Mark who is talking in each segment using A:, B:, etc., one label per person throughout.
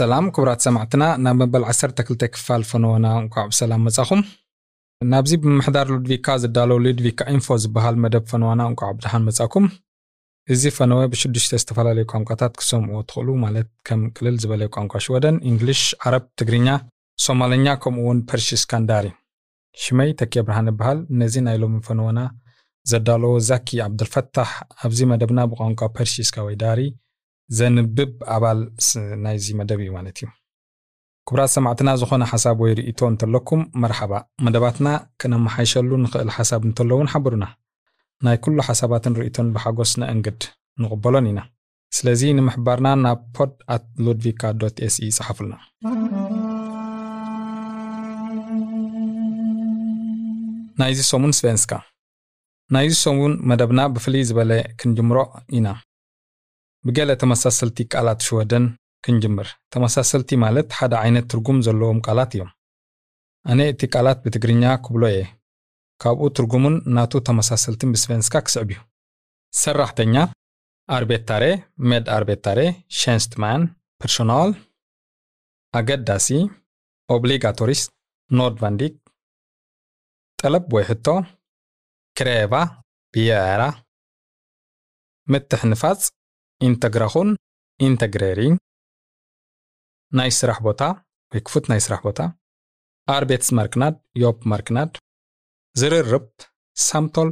A: ሰላም ክቡራት ሰማዕትና ናብ መበል 12 ክፋል ፈነወና እንኳዕ ብሰላም መጻኹም። ናብዚ ብምሕዳር ሉድቪካ ዝዳለው ሉድቪካ ኢንፎ ዝበሃል መደብ ፈነዋና እንኳዕ ብድሓን መጻኩም እዚ ፈነወ ብሽዱሽተ ዝተፈላለዩ ቋንቋታት ክሰምዕዎ ትኽእሉ ማለት ከም ቅልል ዝበለ ቋንቋ ሽወደን እንግሊሽ ዓረብ ትግርኛ ሶማለኛ ከምኡ እውን persiska ዳሪ ሽመይ ተኪየ ብርሃን ይበሃል። ነዚ ናይ ሎሚ ፈነወና ዘዳለዎ ዛኪ ዓብድልፈታሕ ኣብዚ መደብና ብቋንቋ persiska ወይ ዳሪ ዘንብብ ኣባል ናይዚ መደብ እዩ ማለት እዩ። ክቡራት ሰማዕትና ዝኾነ ሓሳብ ወይ ርእቶ እንተለኩም መርሓባ። መደባትና ክነመሓይሸሉ ንኽእል ሓሳብ እንተለውን ሓብሩና ናይ ኩሉ ሓሳባትን ርእቶን ብሓጎስ ነእንግድ ንቕበሎን ኢና። ስለዚ ንምሕባርና ናብ podd at ሉድቪካ dot se ይፅሓፉልና ናይዚ ሰሙን svenska ናይዚ ሰሙን መደብና ብፍልይ ዝበለ ክንጅምሮ ኢና ብገለ ተመሳሰልቲ ቃላት ሽወደን ክንጅምር። ተመሳሰልቲ ማለት ሓደ ዓይነት ትርጉም ዘለዎም ቃላት እዮም። ኣነ እቲ ቃላት ብትግርኛ ክብሎ እየ ካብኡ ትርጉሙን ናቱ ተመሳሰልትን ብ svenska ክስዕብ እዩ። ሰራሕተኛ arbetare medarbetare tjänsteman personal ኣገዳሲ obligatorisk ኖድቫንዲክ ጠለብ ወይ ሕቶ ክሬባ ብየራ ምትሕንፋጽ ኢንተግራኹን ኢንተግሬሪንግ ናይ ስራሕ ቦታ ወይ ክፉት ናይ ስራሕ ቦታ ኣርቤትስ ማርክናድ ዮብ ማርክናድ ዝርርብ ሳምቶል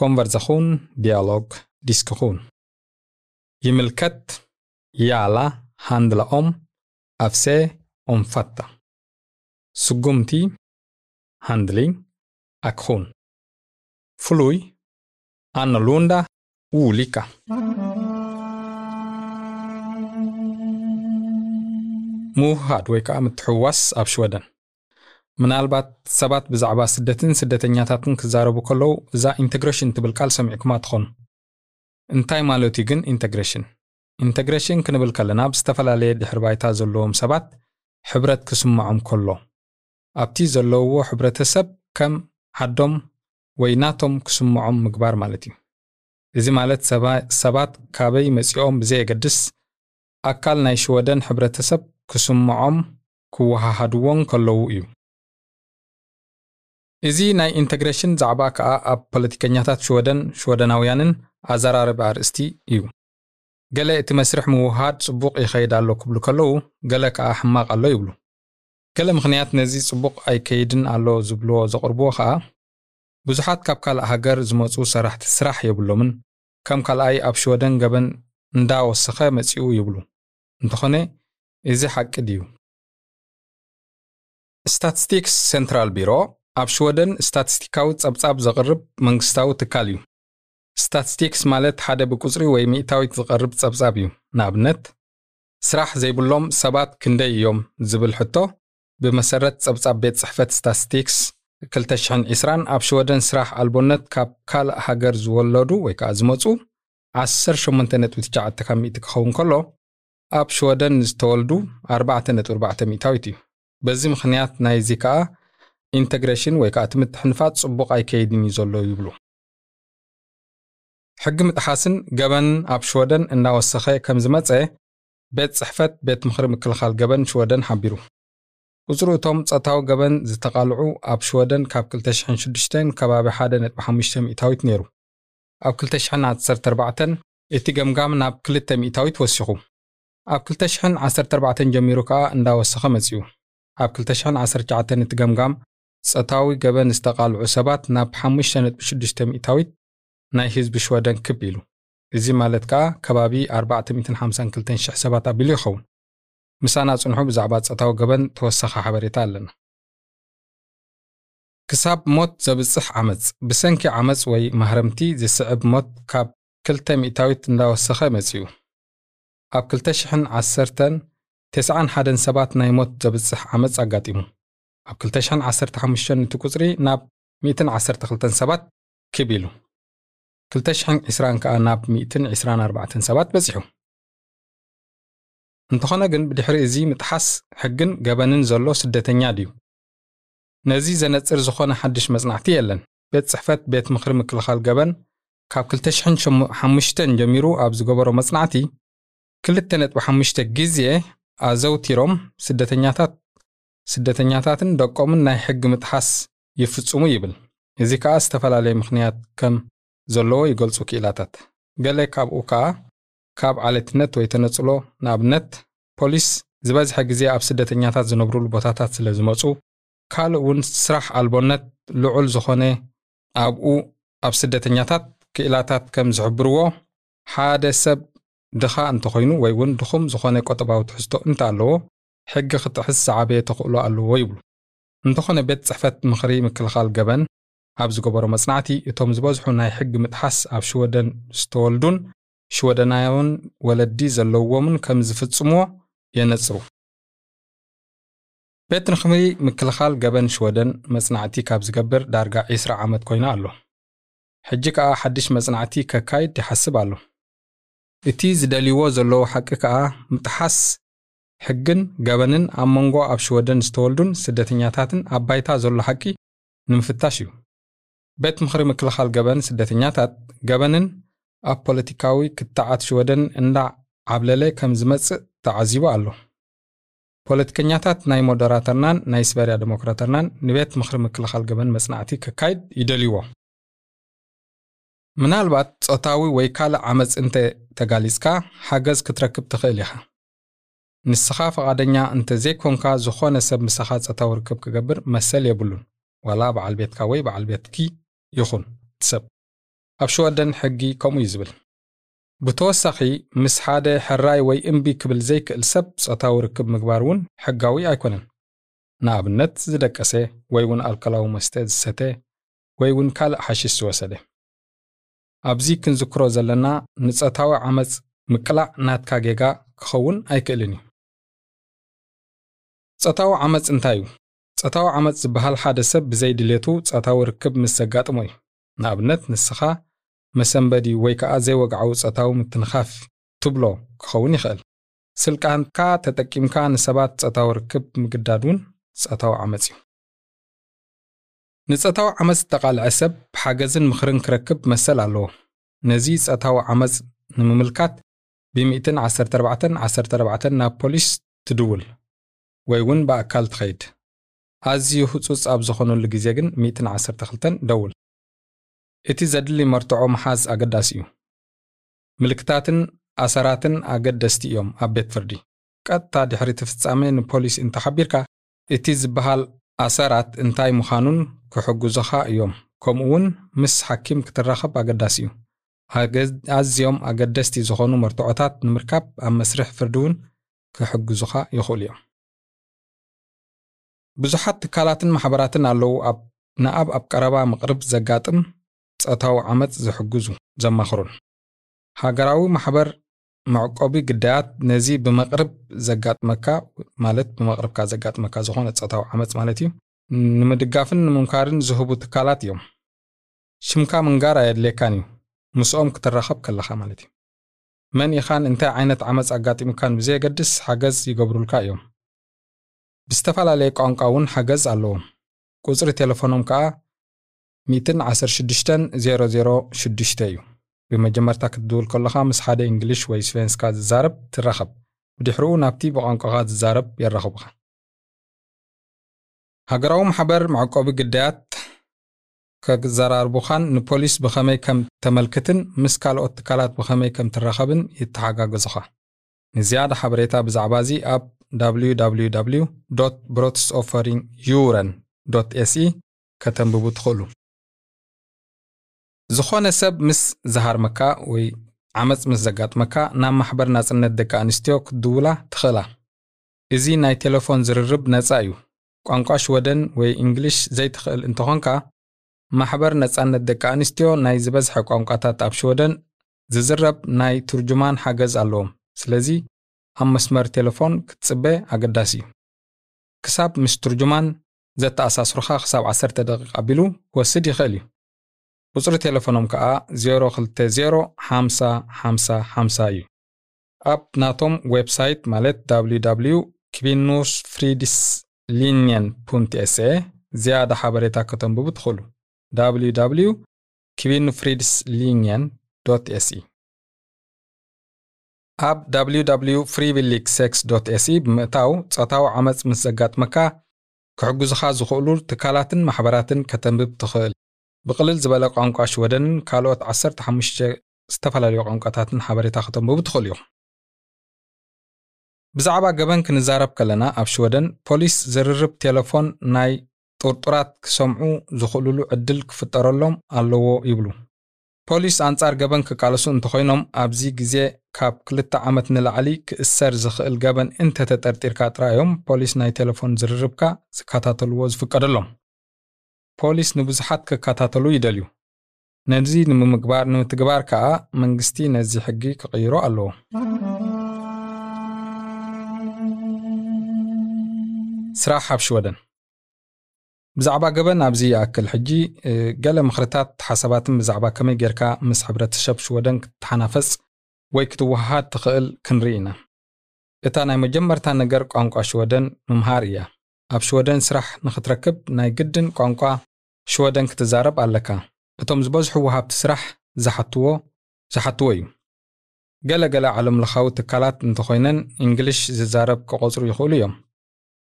A: ኮንቨርዛኹን ዲያሎግ ዲስክኹን ይምልከት ያላ ሃንድላኦም ኣፍሴ ኦምፋታ ስጉምቲ ሃንድሊንግ ኣክኹን ፍሉይ ኣነሉንዳ ውሊካ ምውህሃድ ወይ ከዓ ምትሕዋስ ኣብ ሽወደን። ምናልባት ሰባት ብዛዕባ ስደትን ስደተኛታትን ክዛረቡ ከለዉ እዛ integration ትብል ቃል ሰሚዕኩማ ትኾኑ። እንታይ ማለት እዩ ግን integration? integration ክንብል ከለና ብዝተፈላለየ ድሕሪ ባይታ ዘለዎም ሰባት ሕብረት ክስምዖም ከሎ። ኣብቲ ዘለውዎ ሕብረተሰብ ከም ዓዶም ወይ ናቶም ክስምዖም ምግባር ማለት እዩ። እዚ ማለት ሰባት ካበይ መጺኦም ብዘየገድስ? ኣካል ናይ ሽወደን ሕብረተሰብ ክስምዖም ክወሃሃድዎን ከለዉ እዩ። እዚ ናይ integration ዛዕባ ከዓ ኣብ ፖለቲከኛታት ሽወደን ሽወደናውያንን ኣዘራርባ ኣርእስቲ እዩ። ገለ እቲ መስርሕ ምውሃድ ጽቡቕ ይኸይድ ኣሎ ክብሉ ከለዉ ገለ ከዓ ሕማቕ ኣሎ ይብሉ። ገለ ምኽንያት ነዚ ጽቡቕ ኣይከይድን ኣሎ ዝብልዎ ዘቕርብዎ ከዓ ብዙሓት ካብ ካልእ ሃገር ዝመፁ ሰራሕቲ ስራሕ የብሎምን ከም ካልኣይ ኣብ ሽወደን ገበን እንዳወሰኸ መጺኡ ይብሉ። እንተኾነ እዚ ሓቂ ድዩ? Statistiska centralbyrå ኣብ ሽወደን ስታቲስቲካዊ ጸብጻብ ዘቕርብ መንግስታዊ ትካል እዩ። ስታቲስቲክስ ማለት ሓደ ብቁፅሪ ወይ ሚእታዊት ዝቐርብ ጸብጻብ እዩ። ንኣብነት ስራሕ ዘይብሎም ሰባት ክንደይ እዮም ዝብል ሕቶ ብመሰረት ጸብጻብ ቤት ጽሕፈት ስታቲስቲክስ 2020 ኣብ ሽወደን ስራሕ ኣልቦነት ካብ ካልእ ሃገር ዝወለዱ ወይ ከዓ ዝመፁ 18.9 ካብ ሚእቲ ክኸውን ከሎ ኣብ ሽወደን ዝተወልዱ 4.4 ሚእታዊት እዩ። በዚ ምኽንያት ናይዚ ከዓ integration ወይ ከዓ ትምትሕንፋት ጽቡቕ ኣይከይድን እዩ ዘሎ ይብሉ። ሕጊ ምጥሓስን ገበንን ኣብ ሽወደን እናወሰኸ ከም ዝመፀ ቤት ጽሕፈት ቤት ምኽሪ ምክልኻል ገበን ሽወደን ሓቢሩ። ቁፅሪ እቶም ጸታዊ ገበን ዝተቓልዑ ኣብ ሽወደን ካብ 2006 ከባቢ 1.5 ሚእታዊት ነይሩ። ኣብ 2014 እቲ ገምጋም ናብ 2 ሚእታዊት ወሲኹ ኣብ 2014 ጀሚሩ ከዓ እንዳወሰኸ መጺኡ። ኣብ 2019 እቲ ጸታዊ ገበን ዝተቓልዑ ሰባት ናብ 5.6 ሚእታዊት ናይ ህዝቢ ሽወደን ክብ ኢሉ። እዚ ማለት ከዓ ከባቢ 452,000 ሰባት ኣቢሉ ይኸውን። ምሳና ጽንሑ ብዛዕባ ጸታዊ ገበን ተወሳኺ ሓበሬታ ኣለና። ክሳብ ሞት ዘብጽሕ ዓመፅ ብሰንኪ ዓመፅ ወይ ማህረምቲ ዝስዕብ ሞት ካብ 2 ሚእታዊት እንዳወሰኸ መጺኡ ኣብ 2010 91 ሰባት ናይ ሞት ዘብጽሕ ዓመፅ ኣጋጢሙ። ኣብ 2015 እቲ ቁፅሪ ናብ 112 ሰባት ክብ ኢሉ። 2020 ከዓ ናብ 124 ሰባት በፂሑ። እንተኾነ ግን ብድሕሪ እዚ ምጥሓስ ሕግን ገበንን ዘሎ ስደተኛ ድዩ? ነዚ ዘነጽር ዝኾነ ሓድሽ መጽናዕቲ የለን። ቤት ጽሕፈት ቤት ምኽሪ ምክልኻል ገበን ካብ 2005 ጀሚሩ ኣብ ዝገበሮ መጽናዕቲ 2.5 ግዜ ኣዘውቲሮም ስደተኛታት ስደተኛታትን ደቆምን ናይ ሕጊ ምጥሓስ ይፍጽሙ ይብል። እዚ ከዓ ዝተፈላለየ ምኽንያት ከም ዘለዎ ይገልጹ ክኢላታት ገለ ካብኡ ከዓ ካብ ዓሌትነት ወይ ተነጽሎ ንኣብነት ፖሊስ ዝበዝሐ ግዜ ኣብ ስደተኛታት ዝነብሩሉ ቦታታት ስለ ዝመፁ ካልእ እውን ስራሕ ኣልቦነት ልዑል ዝኾነ ኣብኡ ኣብ ስደተኛታት ክኢላታት ከም ዝሕብርዎ ሓደ ሰብ ድኻ እንተኮይኑ ወይ እውን ድኹም ዝኾነ ቆጠባዊ ትሕዝቶ እንተኣለዎ ሕጊ ክትሕዝ ዝዓበየ ተኽእሎ ኣለዎ ይብሉ። እንተኾነ ቤት ጽሕፈት ምኽሪ ምክልኻል ገበን ኣብ ዝገበሮ መጽናዕቲ እቶም ዝበዝሑ ናይ ሕጊ ምጥሓስ ኣብ ሽወደን ዝተወልዱን ሽወደናውን ወለዲ ዘለውዎምን ከም ዝፍጽምዎ የነጽሩ። ቤት ንኽምሪ ምክልኻል ገበን ሽወደን መጽናዕቲ ካብ ዝገብር ዳርጋ 20 ዓመት ኮይና ኣሎ። ሕጂ ከኣ ሓድሽ መጽናዕቲ ከካይድ ይሓስብ ኣሎ እቲ ዝደልይዎ ዘለዉ ሓቂ ከኣ ምጥሓስ ሕግን ገበንን ኣብ መንጎ ኣብ ሽወደን ዝተወልዱን ስደተኛታትን ኣብ ባይታ ዘሎ ሓቂ ንምፍታሽ እዩ። ቤት ምኽሪ ምክልኻል ገበን ስደተኛታት ገበንን ኣብ ፖለቲካዊ ክትዓት ሽወደን እንዳ ዓብለለ ከም ዝመጽእ ተዓዚቡ ኣሎ። ፖለቲከኛታት ናይ ሞደራተርናን ናይ ስበርያ ዴሞክራተርናን ንቤት ምኽሪ ምክልኻል ገበን መጽናዕቲ ክካይድ ይደልይዎ ምናልባት ጾታዊ ወይ ካልእ ዓመፅ እንተ ተጋሊጽካ ሓገዝ ክትረክብ ትኽእል ኢኻ። ንስኻ ፈቓደኛ እንተ ዘይኮንካ ዝኾነ ሰብ ምሳኻ ጸታዊ ርክብ ክገብር መሰል የብሉን። ዋላ በዓል ቤትካ ወይ በዓል ቤትኪ ይኹን ሰብ። ኣብ ሽወደን ሕጊ ከምኡ እዩ ዝብል። ብተወሳኺ ምስ ሓደ ሕራይ ወይ እምቢ ክብል ዘይክእል ሰብ ጾታዊ ርክብ ምግባር እውን ሕጋዊ ኣይኮነን። ንኣብነት ዝደቀሰ ወይ እውን ኣልኮላዊ መስተ ዝሰተ ወይ እውን ካልእ ሓሽሽ ዝወሰደ ኣብዚ ክንዝክሮ ዘለና ንጾታዊ ዓመፅ ምቅላዕ ናትካ ጌጋ ክኸውን ኣይክእልን እዩ። ጾታዊ ዓመፅ እንታይ እዩ? ጾታዊ ዓመፅ ዝበሃል ሓደ ሰብ ብዘይ ድሌቱ ጾታዊ ርክብ ምስ ዘጋጥሞ እዩ። ንኣብነት ንስኻ መሰንበዲ ወይ ከዓ ዘይወግዓዊ ጾታዊ ምትንኻፍ ትብሎ ክኸውን ይኽእል። ስልጣንካ ተጠቂምካ ንሰባት ጾታዊ ርክብ ምግዳድ እውን ጾታዊ ዓመፅ እዩ ንጾታዊ ዓመፅ ዝተቓልዐ ሰብ ብሓገዝን ምኽርን ክረክብ መሰል ኣለዎ። ነዚ ጾታዊ ዓመፅ ንምምልካት ብ114 14 ናብ ፖሊስ ትድውል ወይ እውን ብኣካል ትኸይድ። ኣዝዩ ህፁፅ ኣብ ዝኾነሉ ግዜ ግን 112 ደውል። እቲ ዘድሊ መርትዖ መሓዝ ኣገዳሲ እዩ። ምልክታትን ኣሰራትን ኣገደስቲ እዮም ኣብ ቤት ፍርዲ። ቀጥታ ድሕሪ ትፍጻሜ ንፖሊስ እንተሓቢርካ እቲ ዝበሃል ኣሰራት እንታይ ምዃኑን ክሕግዙኻ እዮም። ከምኡ እውን ምስ ሓኪም ክትራኸብ ኣገዳሲ እዩ። ኣዝዮም ኣገደስቲ ዝኾኑ መርትዖታት ንምርካብ ኣብ መስርሕ ፍርዲ እውን ክሕግዙኻ ይኽእሉ እዮም። ብዙሓት ትካላትን ማሕበራትን ኣለዉ። ኣብ ንኣብ ኣብ ቀረባ ምቕርብ ዘጋጥም ጸታዊ ዓመፅ ዝሕግዙ ዘማኽሩን። ሃገራዊ ማሕበር መዕቆቢ ግዳያት ነዚ ብመቕርብ ዘጋጥመካ ማለት ብመቕርብካ ዘጋጥመካ ዝኾነ ጸታዊ ዓመፅ ማለት እዩ ንምድጋፍን ንምምካርን ዝህቡ ትካላት እዮም ሽምካ ምንጋር ኣየድልየካን እዩ ምስኦም ክትራኸብ ከለኻ ማለት እዩ መን ኢኻን እንታይ ዓይነት ዓመፅ ኣጋጢሙካን ብዘየገድስ ሓገዝ ይገብሩልካ እዮም ብዝተፈላለየ ቋንቋ እውን ሓገዝ ኣለዎም ቁፅሪ ቴሌፎኖም ከዓ 116006 እዩ ብመጀመርታ ክትድውል ከለኻ ምስ ሓደ እንግሊሽ ወይ ስፔንስካ ዝዛረብ ትራኸብ ብድሕሪኡ ናብቲ ብቋንቋኻ ዝዛረብ የራኽቡኻ ሃገራዊ ማሕበር መዕቆቢ ግዳያት ከዘራርቡኻን ንፖሊስ ብኸመይ ከም ተመልክትን ምስ ካልኦት ትካላት ብኸመይ ከም ትራኸብን ይተሓጋገዙኻ ንዝያዳ ሓበሬታ ብዛዕባ እዚ ኣብ www brottsofferjouren se ከተንብቡ ትኽእሉ። ዝኾነ ሰብ ምስ ዝሃርመካ ወይ ዓመፅ ምስ ዘጋጥመካ ናብ ማሕበር ናጽነት ደቂ ኣንስትዮ ክትድውላ ትኽእላ። እዚ ናይ ቴሌፎን ዝርርብ ነጻ እዩ ቋንቋ ሽወደን ወይ እንግሊሽ ዘይትኽእል እንተኾንካ ማሕበር ነጻነት ደቂ ኣንስትዮ ናይ ዝበዝሐ ቋንቋታት ኣብ ሽወደን ዝዝረብ ናይ ትርጁማን ሓገዝ ኣለዎም። ስለዚ ኣብ መስመር ቴሌፎን ክትጽበ ኣገዳሲ እዩ ክሳብ ምስ ትርጁማን ዘተኣሳስሩኻ ክሳብ 10 ደቂቕ ኣቢሉ ክወስድ ይኽእል እዩ። ቁፅሪ ቴሌፎኖም ከዓ 020505050 እዩ። ኣብ ናቶም website ማለት www kvinnofridslinjen se ዝያዳ ሓበሬታ ከተንብቡ ትኽእሉ www kvinnofridslinjen se ኣብ www frivilligsex se ብምእታው ፆታዊ ዓመፅ ምስ ዘጋጥመካ ክሕግዙኻ ዝኽእሉ ትካላትን ማሕበራትን ከተንብብ ትኽእል ብቕልል ዝበለ ቋንቋ ሽወደንን ካልኦት 15 ዝተፈላለዩ ቋንቋታትን ሓበሬታ ከተንብቡ ትኽእሉ ኢኹም ብዛዕባ ገበን ክንዛረብ ከለና ኣብ ሽወደን ፖሊስ ዝርርብ ቴሌፎን ናይ ጡርጡራት ክሰምዑ ዝኽእልሉ ዕድል ክፍጠረሎም ኣለዎ ይብሉ። ፖሊስ ኣንጻር ገበን ክቃለሱ እንተኮይኖም ኣብዚ ግዜ ካብ ክልተ ዓመት ንላዕሊ ክእሰር ዝኽእል ገበን እንተተጠርጢርካ ጥራዮም ፖሊስ ናይ ቴሌፎን ዝርርብካ ዝከታተልዎ ዝፍቀደሎም። ፖሊስ ንብዙሓት ክከታተሉ ይደልዩ። ነዚ ንምግባር ንምትግባር ከዓ መንግስቲ ነዚ ሕጊ ክቕይሮ ኣለዎ ስራሕ ኣብ ሽወደን ብዛዕባ ገበን ኣብዚ ይኣክል ሕጂ ገለ ምክርታት ሓሳባትን ብዛዕባ ከመይ ጌርካ ምስ ሕብረተሰብ ሽወደን ክትሓናፈፅ ወይ ክትወሃሃድ ትኽእል ክንርኢ ኢና። እታ ናይ መጀመርታ ነገር ቋንቋ ሽወደን ምምሃር እያ። ኣብ ሽወደን ስራሕ ንኽትረክብ ናይ ግድን ቋንቋ ሽወደን ክትዛረብ ኣለካ። እቶም ዝበዝሑ ወሃብቲ ስራሕ ዝሓትዎ ዝሓትዎ እዩ። ገለ ገለ ዓለም ትካላት እንተኮይነን እንግሊሽ ዝዛረብ ክቆፅሩ ይኽእሉ እዮም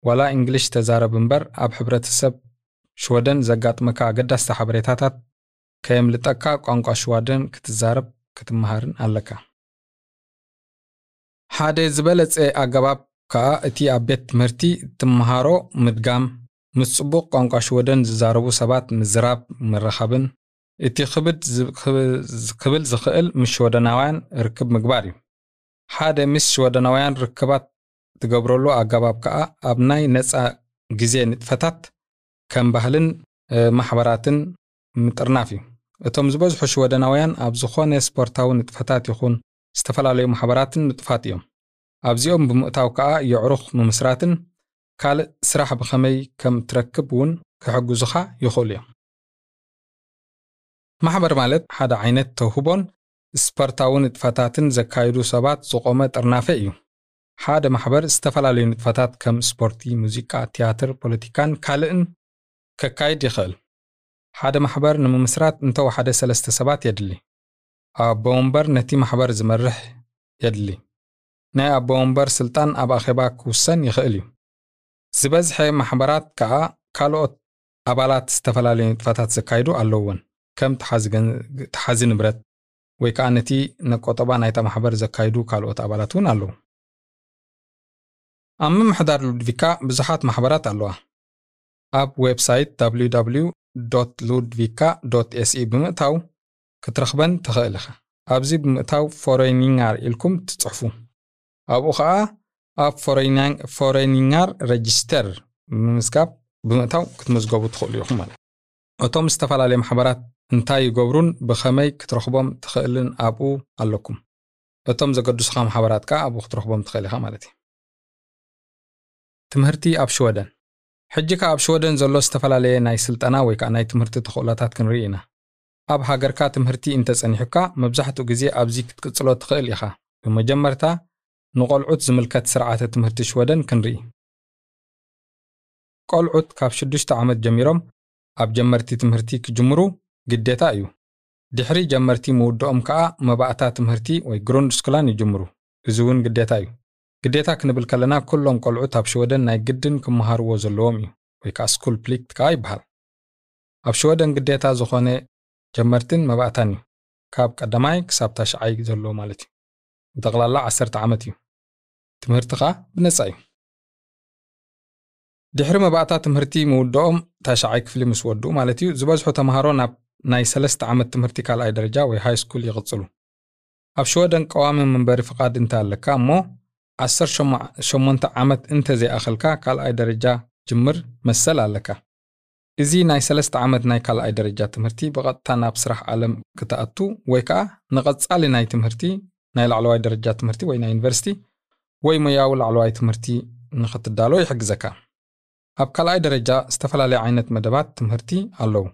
A: ዋላ እንግሊሽ ተዛረብ እምበር ኣብ ሕብረተሰብ ሽወደን ዘጋጥመካ ኣገዳስቲ ሓበሬታታት ከየምልጠካ ቋንቋ ሽዋደን ክትዛረብ ክትመሃርን ኣለካ። ሓደ ዝበለፀ ኣገባብ ከዓ እቲ ኣብ ቤት ትምህርቲ ትመሃሮ ምድጋም ምስ ጽቡቕ ቋንቋ ሽወደን ዝዛረቡ ሰባት ምዝራብ ምረኻብን እቲ ክብል ዝኽእል ምስ ሽወደናውያን ርክብ ምግባር እዩ። ሓደ ምስ ሽወደናውያን ርክባት ትገብረሉ ኣገባብ ከዓ ኣብ ናይ ነፃ ግዜ ንጥፈታት ከም ባህልን ማሕበራትን ምጥርናፍ እዩ። እቶም ዝበዝሑ ሽወደናውያን ኣብ ዝኾነ ስፖርታዊ ንጥፈታት ይኹን ዝተፈላለዩ ማሕበራትን ንጡፋት እዮም። ኣብዚኦም ብምእታው ከዓ የዕሩኽ ምምስራትን ካልእ ስራሕ ብኸመይ ከም ትረክብ እውን ክሕግዙኻ ይኽእሉ እዮም። ማሕበር ማለት ሓደ ዓይነት ተውህቦን ስፖርታዊ ንጥፈታትን ዘካይዱ ሰባት ዝቆመ ጥርናፈ እዩ ሓደ ማሕበር ዝተፈላለዩ ንጥፈታት ከም ስፖርቲ ሙዚቃ ቲያትር ፖለቲካን ካልእን ከካይድ ይኽእል። ሓደ ማሕበር ንምምስራት እንተወሓደ ሰለስተ ሰባት የድሊ። ኣቦ ወንበር ነቲ ማሕበር ዝመርሕ የድሊ። ናይ ኣቦ ወንበር ስልጣን ኣብ ኣኼባ ክውሰን ይኽእል እዩ። ዝበዝሐ ማሕበራት ከዓ ካልኦት ኣባላት ዝተፈላለዩ ንጥፈታት ዘካይዱ ኣለዎን ከም ተሓዚ ንብረት ወይ ከዓ ነቲ ነቆጠባ ናይታ ማሕበር ዘካይዱ ካልኦት ኣባላት እውን ኣለዉ ኣብ ምምሕዳር ሉድቪካ ብዙሓት ማሕበራት ኣለዋ። ኣብ website www ሉድቪካ se ብምእታው ክትረኽበን ትኽእል ኢኻ። ኣብዚ ብምእታው föreningar ኢልኩም ትጽሕፉ። ኣብኡ ከዓ ኣብ föreningar register ብምምዝጋብ ብምእታው ክትምዝገቡ ትኽእሉ ኢኹም ማለት እቶም ዝተፈላለዩ ማሕበራት እንታይ ይገብሩን ብኸመይ ክትረኽቦም ትኽእልን ኣብኡ ኣለኩም። እቶም ዘገድሱኻ ማሕበራት ከዓ ኣብኡ ክትረኽቦም ትኽእል ኢኻ ማለት እዩ ትምህርቲ ኣብ ሽወደን። ሕጂ ከ ኣብ ሽወደን ዘሎ ዝተፈላለየ ናይ ስልጠና ወይ ከዓ ናይ ትምህርቲ ተኽእሎታት ክንርኢ ኢና። ኣብ ሃገርካ ትምህርቲ እንተጸኒሑካ መብዛሕትኡ ግዜ ኣብዚ ክትቅጽሎ ትኽእል ኢኻ። ብመጀመርታ ንቆልዑት ዝምልከት ስርዓተ ትምህርቲ ሽወደን ክንርኢ። ቆልዑት ካብ ሽዱሽተ ዓመት ጀሚሮም ኣብ ጀመርቲ ትምህርቲ ክጅምሩ ግዴታ እዩ። ድሕሪ ጀመርቲ ምውድኦም ከዓ መባእታ ትምህርቲ ወይ grundskolan ይጅምሩ። እዚ እውን ግዴታ እዩ ግዴታ ክንብል ከለና ኩሎም ቆልዑት ኣብ ሽወደን ናይ ግድን ክመሃርዎ ዘለዎም እዩ ወይ ከዓ skolplikt ከዓ ይበሃል። ኣብ ሽወደን ግዴታ ዝኾነ ጀመርትን መባእታን እዩ። ካብ ቀዳማይ ክሳብ ታሽዓይ ዘሎ ማለት እዩ። ብጠቕላላ 10 ዓመት እዩ። ትምህርቲ ከዓ ብነፃ እዩ። ድሕሪ መባእታ ትምህርቲ ምውድኦም ታሽዓይ ክፍሊ ምስ ወድኡ ማለት እዩ። ዝበዝሑ ተምሃሮ ናብ ናይ ሰለስተ ዓመት ትምህርቲ ካልኣይ ደረጃ ወይ high school ይቕጽሉ ኣብ ሽወደን ቀዋሚ መንበሪ ፍቓድ እንተ ኣለካ እሞ 18 ዓመት እንተዘይኣኸልካ ካልኣይ ደረጃ ጅምር መሰል ኣለካ እዚ ናይ ሰለስተ ዓመት ናይ ካልኣይ ደረጃ ትምህርቲ ብቐጥታ ናብ ስራሕ ዓለም ክትኣቱ ወይ ከዓ ንቐጻሊ ናይ ትምህርቲ ናይ ላዕለዋይ ደረጃ ትምህርቲ ወይ ናይ ዩኒቨርሲቲ ወይ ሞያዊ ላዕለዋይ ትምህርቲ ንኽትዳሎ ይሕግዘካ ኣብ ካልኣይ ደረጃ ዝተፈላለዩ ዓይነት መደባት ትምህርቲ ኣለዉ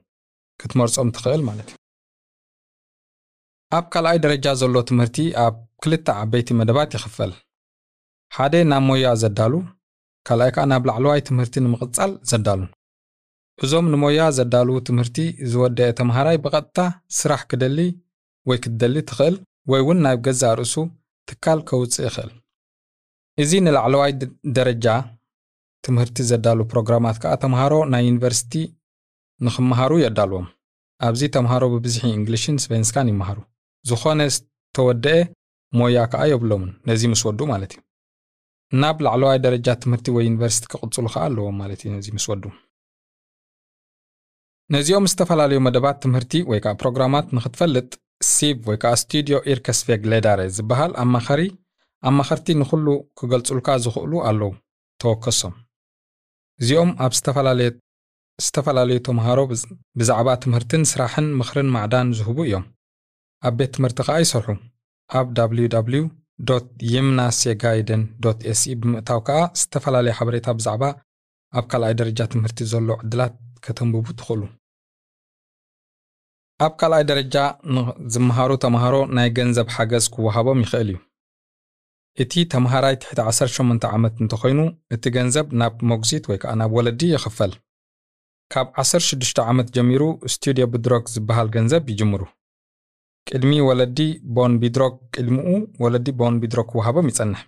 A: ክትመርጾም ትኽእል ማለት እዩ ኣብ ካልኣይ ደረጃ ዘሎ ትምህርቲ ኣብ ክልተ ዓበይቲ መደባት ይኽፈል ሓደ ናብ ሞያ ዘዳሉ ካልኣይ ከዓ ናብ ላዕለዋይ ትምህርቲ ንምቕጻል ዘዳሉ። እዞም ንሞያ ዘዳልዉ ትምህርቲ ዝወደአ ተምሃራይ ብቐጥታ ስራሕ ክደሊ ወይ ክትደሊ ትኽእል ወይ እውን ናብ ገዛእ ርእሱ ትካል ከውፅእ ይኽእል። እዚ ንላዕለዋይ ደረጃ ትምህርቲ ዘዳሉ ፕሮግራማት ከዓ ተምሃሮ ናይ ዩኒቨርሲቲ ንክመሃሩ የዳልዎም። ኣብዚ ተምሃሮ ብብዝሒ እንግሊሽን svenska ን ይመሃሩ። ዝኾነ ዝተወድአ ሞያ ከዓ የብሎምን። ነዚ ምስ ወዱ ማለት እዩ ናብ ላዕለዋይ ደረጃ ትምህርቲ ወይ ዩኒቨርሲቲ ክቕፅሉ ከዓ ኣለዎም ማለት እዩ ነዚ ምስ ወዱ። ነዚኦም ዝተፈላለዩ መደባት ትምህርቲ ወይ ከዓ ፕሮግራማት ንክትፈልጥ SYV ወይ ከዓ studie- och yrkesvägledare ዝበሃል ኣማኸሪ ኣማኸርቲ ንኩሉ ክገልጹልካ ዝኽእሉ ኣለዉ። ተወከሶም። እዚኦም ኣብ ዝተፈላለዩ ተምሃሮ ብዛዕባ ትምህርትን ስራሕን ምኽርን ማዕዳን ዝህቡ እዮም። ኣብ ቤት ትምህርቲ ከዓ ይሰርሑ ኣብ www gymnasieguiden SE ብምእታው ከዓ ዝተፈላለዩ ሓበሬታ ብዛዕባ ኣብ ካልኣይ ደረጃ ትምህርቲ ዘሎ ዕድላት ከተንብቡ ትኽእሉ። ኣብ ካልኣይ ደረጃ ዝመሃሩ ተምሃሮ ናይ ገንዘብ ሓገዝ ክወሃቦም ይኽእል እዩ። እቲ ተምሃራይ ትሕቲ 18 ዓመት እንተኮይኑ እቲ ገንዘብ ናብ ሞግዚት ወይ ከዓ ናብ ወለዲ ይኽፈል ካብ 16 ዓመት ጀሚሩ studiebidrag ዝበሃል ገንዘብ ይጅምሩ ቅድሚ ወለዲ barnbidrag ቅድሚኡ ወለዲ barnbidrag ክወሃቦም ይጸንሕ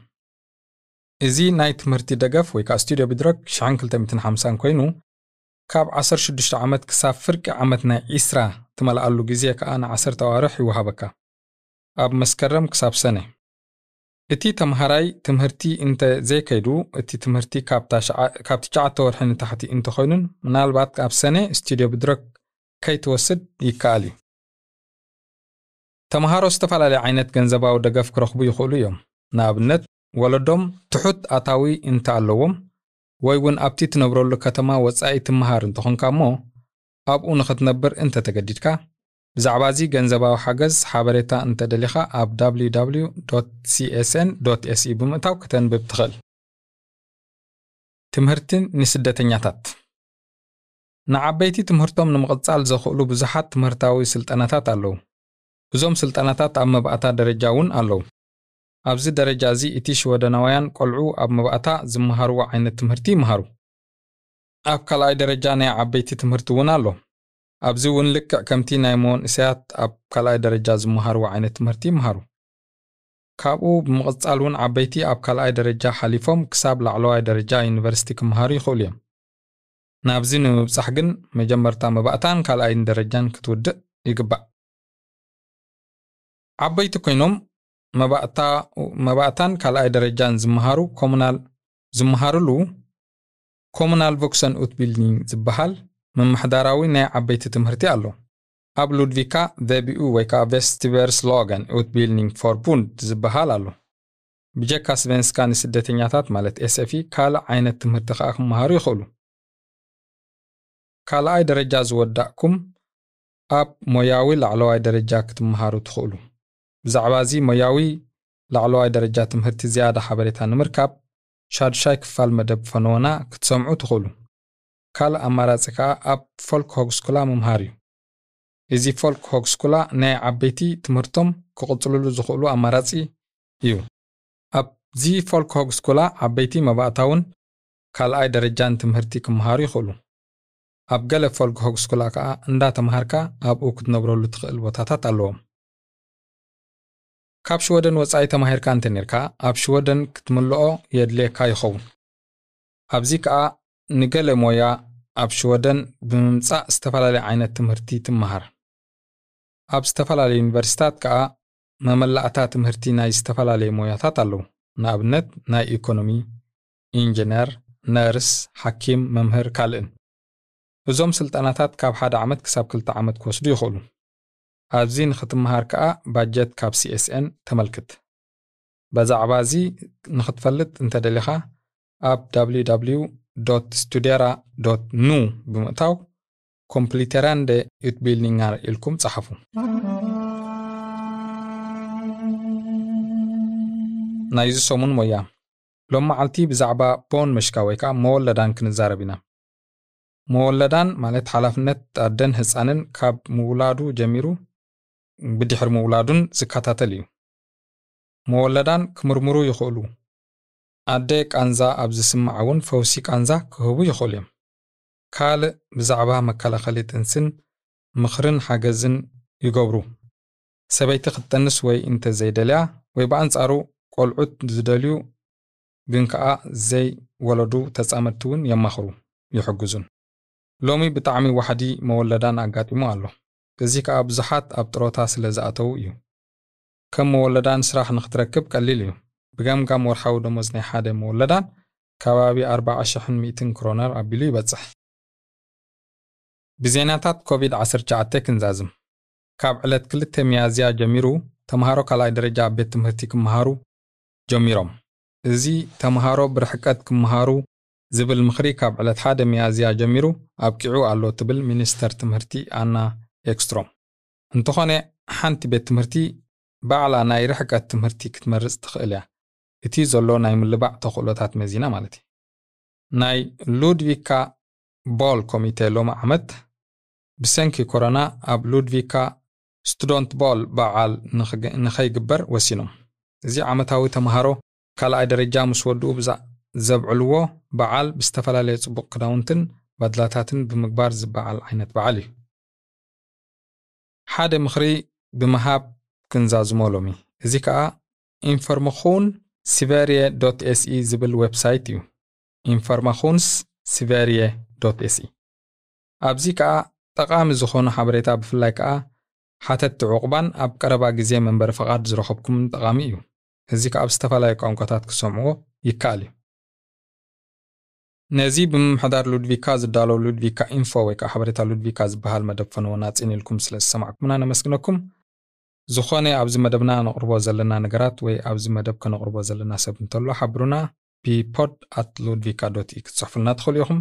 A: እዚ ናይ ትምህርቲ ደገፍ ወይ ከዓ ስቱድዮ ቢድሮግ 1250 ኮይኑ ካብ 16 ዓመት ክሳብ ፍርቂ ዓመት ናይ ዒስራ ትመልኣሉ ግዜ ከዓ ን10 ኣዋርሕ ይወሃበካ ኣብ መስከረም ክሳብ ሰነ እቲ ተምሃራይ ትምህርቲ እንተ ዘይከይዱ እቲ ትምህርቲ ካብቲ ሸዓተ ወርሒ ንታሕቲ እንተኮይኑን ምናልባት ኣብ ሰነ ስቱድዮ ብድሮግ ከይትወስድ ይከኣል እዩ ተምሃሮ ዝተፈላለዩ ዓይነት ገንዘባዊ ደገፍ ክረኽቡ ይኽእሉ እዮም። ንኣብነት ወለዶም ትሑት ኣታዊ እንተ ኣለዎም ወይ እውን ኣብቲ ትነብረሉ ከተማ ወጻኢ ትመሃር እንተኾንካ እሞ ኣብኡ ንኽትነብር እንተተገዲድካ ብዛዕባ እዚ ገንዘባዊ ሓገዝ ሓበሬታ እንተደሊኻ ኣብ www csn se ብምእታው ከተንብብ ትኽእል። ትምህርትን ንስደተኛታት ንዓበይቲ ትምህርቶም ንምቕጻል ዘኽእሉ ብዙሓት ትምህርታዊ ስልጠናታት ኣለዉ እዞም ስልጠናታት ኣብ መባእታ ደረጃ እውን ኣለዉ። ኣብዚ ደረጃ እዚ እቲ ሽወደናውያን ቆልዑ ኣብ መባእታ ዝመሃርዎ ዓይነት ትምህርቲ ይምሃሩ ኣብ ካልኣይ ደረጃ ናይ ዓበይቲ ትምህርቲ እውን ኣሎ። ኣብዚ እውን ልክዕ ከምቲ ናይ መንእሰያት ኣብ ካልኣይ ደረጃ ዝመሃርዎ ዓይነት ትምህርቲ ይምሃሩ ካብኡ ብምቕጻል እውን ዓበይቲ ኣብ ካልኣይ ደረጃ ሓሊፎም ክሳብ ላዕለዋይ ደረጃ ዩኒቨርሲቲ ክመሃሩ ይኽእሉ እዮም። ናብዚ ንምብጻሕ ግን መጀመርታ መባእታን ካልኣይን ደረጃን ክትውድእ ይግባእ ዓበይቲ ኮይኖም መባእታን ካልኣይ ደረጃን ዝመሃሩ kommunal ዝመሃሩሉ kommunal vuxenutbildning ዝበሃል መማሕዳራዊ ናይ ዓበይቲ ትምህርቲ ኣሎ። ኣብ ሉድቪካ VBU ወይ ከዓ Västerbergslagens utbildningsförbund ዝበሃል ኣሎ። ብጀካ svenska ንስደተኛታት ማለት SFI ካልእ ዓይነት ትምህርቲ ከዓ ክመሃሩ ይኽእሉ። ካልኣይ ደረጃ ዝወዳእኩም ኣብ ሞያዊ ላዕለዋይ ደረጃ ክትመሃሩ ትኽእሉ ብዛዕባ እዚ ሞያዊ ላዕለዋይ ደረጃ ትምህርቲ ዝያዳ ሓበሬታ ንምርካብ ሻድሻይ ክፋል መደብ ፈነወና ክትሰምዑ ትኽእሉ። ካልእ ኣማራፂ ከዓ ኣብ folkhögskola ምምሃር እዩ። እዚ folkhögskola ናይ ዓበይቲ ትምህርቶም ክቕጽልሉ ዝኽእሉ ኣማራፂ እዩ። ኣብዚ folkhögskola ዓበይቲ መባእታውን ካልኣይ ደረጃን ትምህርቲ ክመሃሩ ይኽእሉ። ኣብ ገለ ፎልክ ሆግስኩላ ከዓ እንዳተምሃርካ ኣብኡ ክትነብረሉ ትኽእል ቦታታት ኣለዎም ካብ ሽወደን ወጻኢ ተማሂርካ እንተ ነርካ ኣብ ሽወደን ክትምልኦ የድልየካ ይኸውን። ኣብዚ ከዓ ንገለ ሞያ ኣብ ሽወደን ብምምጻእ ዝተፈላለየ ዓይነት ትምህርቲ ትመሃር። ኣብ ዝተፈላለዩ ዩኒቨርሲታት ከዓ መመላእታ ትምህርቲ ናይ ዝተፈላለየ ሞያታት ኣለዉ። ንኣብነት ናይ ኢኮኖሚ ኢንጂነር ነርስ ሓኪም መምህር ካልእን። እዞም ስልጠናታት ካብ ሓደ ዓመት ክሳብ ክልተ ዓመት ክወስዱ ይኽእሉ ኣብዚ ንኽትመሃር ከዓ ባጀት ካብ CSN ተመልክት። በዛዕባ እዚ ንኽትፈልጥ እንተደሊኻ ኣብ www studera nu ብምእታው kompletterande ዩትቢልዲንጋር ኢልኩም ጸሓፉ ናይዚ ሰሙን ሞያ ሎም መዓልቲ ብዛዕባ ቦን መሽካ ወይ ከዓ መወለዳን ክንዛረብ ኢና። መወለዳን ማለት ሓላፍነት ኣደን ህፃንን ካብ ምውላዱ ጀሚሩ ብድሕሪ ምውላዱን ዝከታተል እዩ። መወለዳን ክምርምሩ ይኽእሉ። ኣደ ቃንዛ ኣብ ዝስማዕ እውን ፈውሲ ቃንዛ ክህቡ ይኽእሉ እዮም። ካልእ ብዛዕባ መከላኸሊ ጥንስን ምኽርን ሓገዝን ይገብሩ። ሰበይቲ ክትጠንስ ወይ እንተዘይደልያ ወይ ብኣንጻሩ ቆልዑት ዝደልዩ ግን ከኣ ዘይወለዱ ተጻመድቲ እውን የማኽሩ ይሕግዙን። ሎሚ ብጣዕሚ ዋሕዲ መወለዳን ኣጋጢሙ ኣሎ እዚ ከኣ ብዙሓት ኣብ ጥሮታ ስለ ዝኣተዉ እዩ። ከም መወለዳን ስራሕ ንኽትረክብ ቀሊል እዩ። ብገምጋም ወርሓዊ ደሞዝ ናይ ሓደ መወለዳን ከባቢ 40,100 ክሮነር ኣቢሉ ይበጽሕ። ብዜናታት ኮቪድ-19 ክንዛዝም። ካብ ዕለት 2 መያዝያ ጀሚሩ ተምሃሮ ካልኣይ ደረጃ ኣብ ቤት ትምህርቲ ክመሃሩ ጀሚሮም። እዚ ተምሃሮ ብርሕቀት ክመሃሩ ዝብል ምኽሪ ካብ ዕለት 1 መያዝያ ጀሚሩ ኣብቂዑ ኣሎ ትብል ሚኒስተር ትምህርቲ ኣና ኤክስትሮም። እንተኾነ ሓንቲ ቤት ትምህርቲ ባዕላ ናይ ርሕቀት ትምህርቲ ክትመርፅ ትኽእል እያ። እቲ ዘሎ ናይ ምልባዕ ተኽእሎታት መዚና ማለት እዩ። ናይ ሉድቪካ bal ኮሚቴ ሎሚ ዓመት ብሰንኪ ኮሮና ኣብ ሉድቪካ studentbal በዓል ንኸይግበር ወሲኖም። እዚ ዓመታዊ ተምሃሮ ካልኣይ ደረጃ ምስ ወድኡ ዘብዕልዎ በዓል ብዝተፈላለየ ጽቡቕ ክዳውንትን ባድላታትን ብምግባር ዝበዓል ዓይነት በዓል እዩ ሓደ ምኽሪ ብምሃብ ክንዛዝሞ ሎሚ እዚ ከዓ information Sverige dot SE ዝብል website እዩ። informations Sverige dot SE። ኣብዚ ከዓ ጠቓሚ ዝኾኑ ሓበሬታ ብፍላይ ከዓ ሓተቲ ዕቑባን ኣብ ቀረባ ግዜ መንበሪ ፈቓድ ዝረኸብኩምን ጠቓሚ እዩ። እዚ ከዓ ብዝተፈላለዩ ቋንቋታት ክሰምዕዎ ይከኣል እዩ ነዚ ብምምሕዳር ሉድቪካ ዝዳሎ ሉድቪካ info ወይ ከዓ ሓበሬታ ሉድቪካ ዝበሃል መደብ ፈነወ ናፂን ኢልኩም ስለ ዝሰማዕኩምና ነመስግነኩም። ዝኾነ ኣብዚ መደብና ነቕርቦ ዘለና ነገራት ወይ ኣብዚ መደብ ከነቕርቦ ዘለና ሰብ እንተሎ ሓብሩና ብ podd at ሉድቪካ dot ኢ ክትፅሕፉልና ትኽእሉ ኢኹም።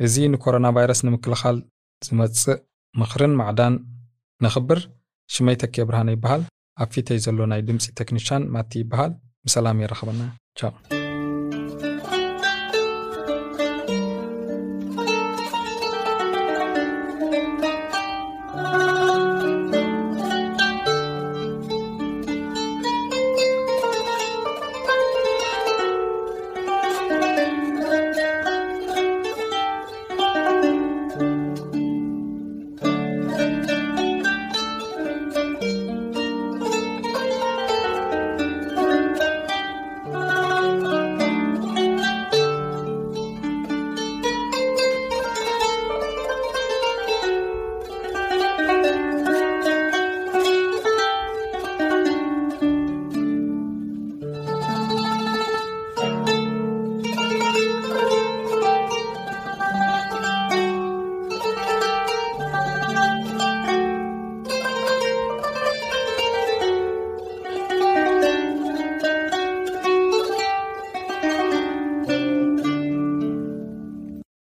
A: እዚ ንኮሮና ቫይረስ ንምክልኻል ዝመፅእ ምኽርን ማዕዳን ነኽብር ሽመይ ተኬ ብርሃነ ይበሃል። ኣብ ፊተይ ዘሎ ናይ ድምፂ ቴክኒሻን ማቲ ይበሃል። ብሰላም የረኸበና። ቻው